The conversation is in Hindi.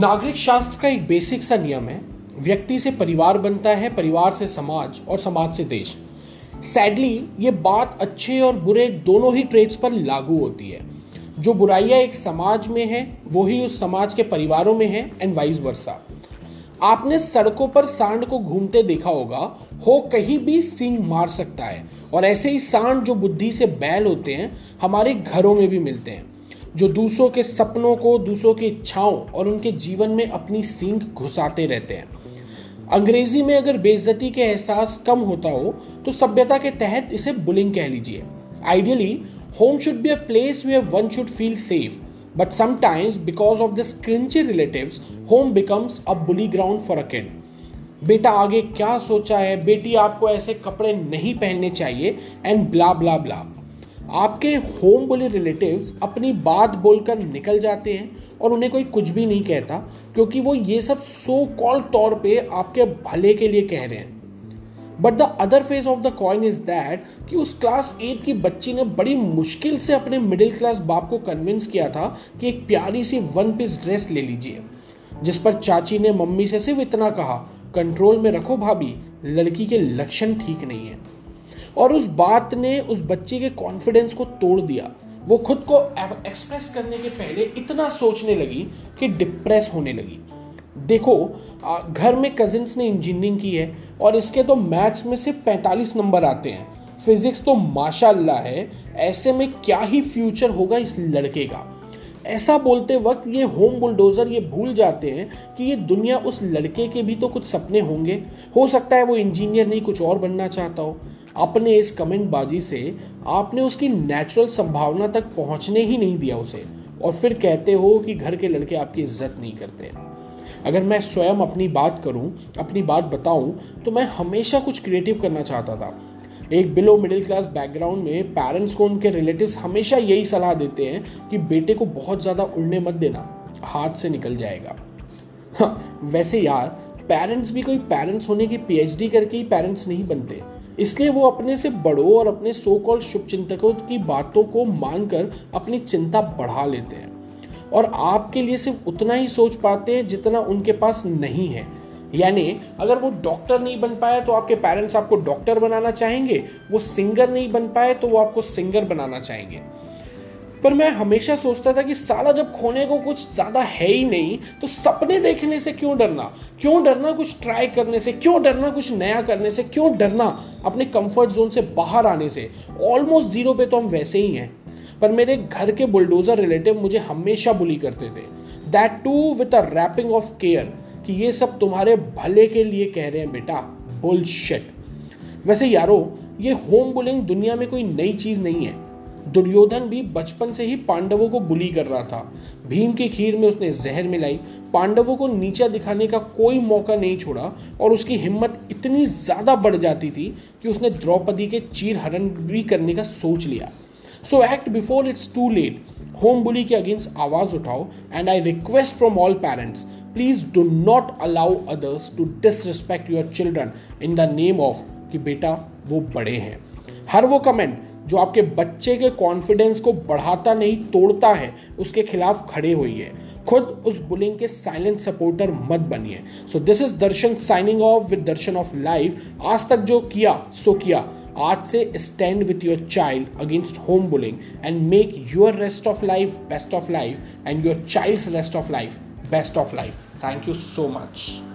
नागरिक शास्त्र का एक बेसिक सा नियम है, व्यक्ति से परिवार बनता है, परिवार से समाज और समाज से देश। सैडली ये बात अच्छे और बुरे दोनों ही ट्रेड्स पर लागू होती है। जो बुराइयाँ एक समाज में है, वो ही उस समाज के परिवारों में है एंड वाइस वर्सा आपने सड़कों पर सांड को घूमते देखा होगा, हो कहीं भी सिंह मार सकता है। और ऐसे ही सांड जो बुद्धि से बैल होते हैं, हमारे घरों में भी मिलते हैं। जो दूसरों के सपनों को, दूसरों की इच्छाओं और उनके जीवन में अपनी सींग घुसाते रहते हैं। अंग्रेज़ी में अगर बेइज्जती के एहसास कम होता हो तो सभ्यता के तहत इसे बुलिंग कह लीजिए। Ideally home should be a place where one should feel safe but sometimes because of this cringy relatives home becomes a bully ground for kid बेटा आगे क्या सोचा है? बेटी आपको ऐसे कपड़े नहीं पहनने चाहिए एंड ब्ला ब्ला ब्ला आपके होम बोले रिलेटिव्स अपनी बात बोलकर निकल जाते हैं और उन्हें कोई कुछ भी नहीं कहता, क्योंकि वो ये सब सो कॉल तौर पे आपके भले के लिए कह रहे हैं। But the other face of the coin is that कि उस क्लास एट की बच्ची ने बड़ी मुश्किल से अपने मिडिल क्लास बाप को कन्विंस किया था कि एक प्यारी सी वन पीस ड्रेस ले लीजिए, जिस पर चाची ने मम्मी से सिर्फ़ इतना कहा कंट्रोल में रखो भाभी, लड़की के लक्षण ठीक नहीं है। और उस बात ने उस बच्चे के कॉन्फिडेंस को तोड़ दिया। वो खुद को एक्सप्रेस करने के पहले इतना सोचने लगी कि डिप्रेस होने लगी। देखो घर में कजिन्स ने इंजीनियरिंग की है और इसके तो मैथ्स में सिर्फ़ 45 नंबर आते हैं। फिजिक्स तो माशाल्लाह है, ऐसे में क्या ही फ्यूचर होगा इस लड़के का? ऐसा बोलते वक्त ये होम बुलडोजर ये भूल जाते हैं कि ये दुनिया उस लड़के के भी तो कुछ सपने होंगे। हो सकता है वो इंजीनियर नहीं, कुछ और बनना चाहता हो। अपने इस कमेंट बाजी से आपने उसकी नेचुरल संभावना तक पहुँचने ही नहीं दिया उसे। और फिर कहते हो कि घर के लड़के आपकी इज़्ज़त नहीं करते। अगर मैं स्वयं अपनी बात करूँ अपनी बात बताऊँ तो मैं हमेशा कुछ क्रिएटिव करना चाहता था। एक बिलो मिडिल क्लास बैकग्राउंड में पेरेंट्स को उनके रिलेटिव्स हमेशा यही सलाह देते हैं कि बेटे को बहुत ज़्यादा उड़ने मत देना हाथ से निकल जाएगा। हाँ, वैसे यार पेरेंट्स भी कोई पेरेंट्स होने की पीएचडी करके ही पेरेंट्स नहीं बनते। इसलिए वो अपने से बड़ों और अपने सो कॉल शुभ चिंतकों की बातों को मानकर अपनी चिंता बढ़ा लेते हैं। और आपके लिए सिर्फ़ उतना ही सोच पाते हैं जितना उनके पास नहीं है। यानी अगर वो डॉक्टर नहीं बन पाया तो आपके पेरेंट्स आपको डॉक्टर बनाना चाहेंगे, वो सिंगर नहीं बन पाए तो वो आपको सिंगर बनाना चाहेंगे। पर मैं हमेशा सोचता था कि साला जब खोने को कुछ ज़्यादा है ही नहीं तो सपने देखने से क्यों डरना? क्यों डरना कुछ ट्राई करने से? क्यों डरना कुछ नया करने से? क्यों डरना अपने कंफर्ट जोन से बाहर आने से? ऑलमोस्ट ज़ीरो पे तो हम वैसे ही हैं। पर मेरे घर के बुलडोजर रिलेटिव मुझे हमेशा बुली करते थे। That too with a wrapping of care कि ये सब तुम्हारे भले के लिए कह रहे हैं बेटा। बुल वैसे यारो, ये होम बुलिंग दुनिया में कोई नई चीज़ नहीं है। दुर्योधन भी बचपन से ही पांडवों को बुली कर रहा था। भीम की खीर में उसने जहर मिलाई। पांडवों को नीचा दिखाने का कोई मौका नहीं छोड़ा और उसकी हिम्मत इतनी ज़्यादा बढ़ जाती थी कि उसने द्रौपदी के चीर हरण भी करने का सोच लिया। So act before it's too late home bully के अगेंस्ट आवाज़ उठाओ। And I request from all parents please do not allow others to disrespect your children in the name of कि बेटा, वो बड़े हैं। हर वो कमेंट जो आपके बच्चे के कॉन्फिडेंस को बढ़ाता नहीं, तोड़ता है, उसके खिलाफ खड़े हुई है खुद उस बुलिंग के साइलेंट सपोर्टर मत बनिए। So this is Darshan signing off with Darshan of life आज तक जो किया, सो किया। आज से stand with your child against home bullying and make your rest of life best of life and your child rest of life best of life thank you so much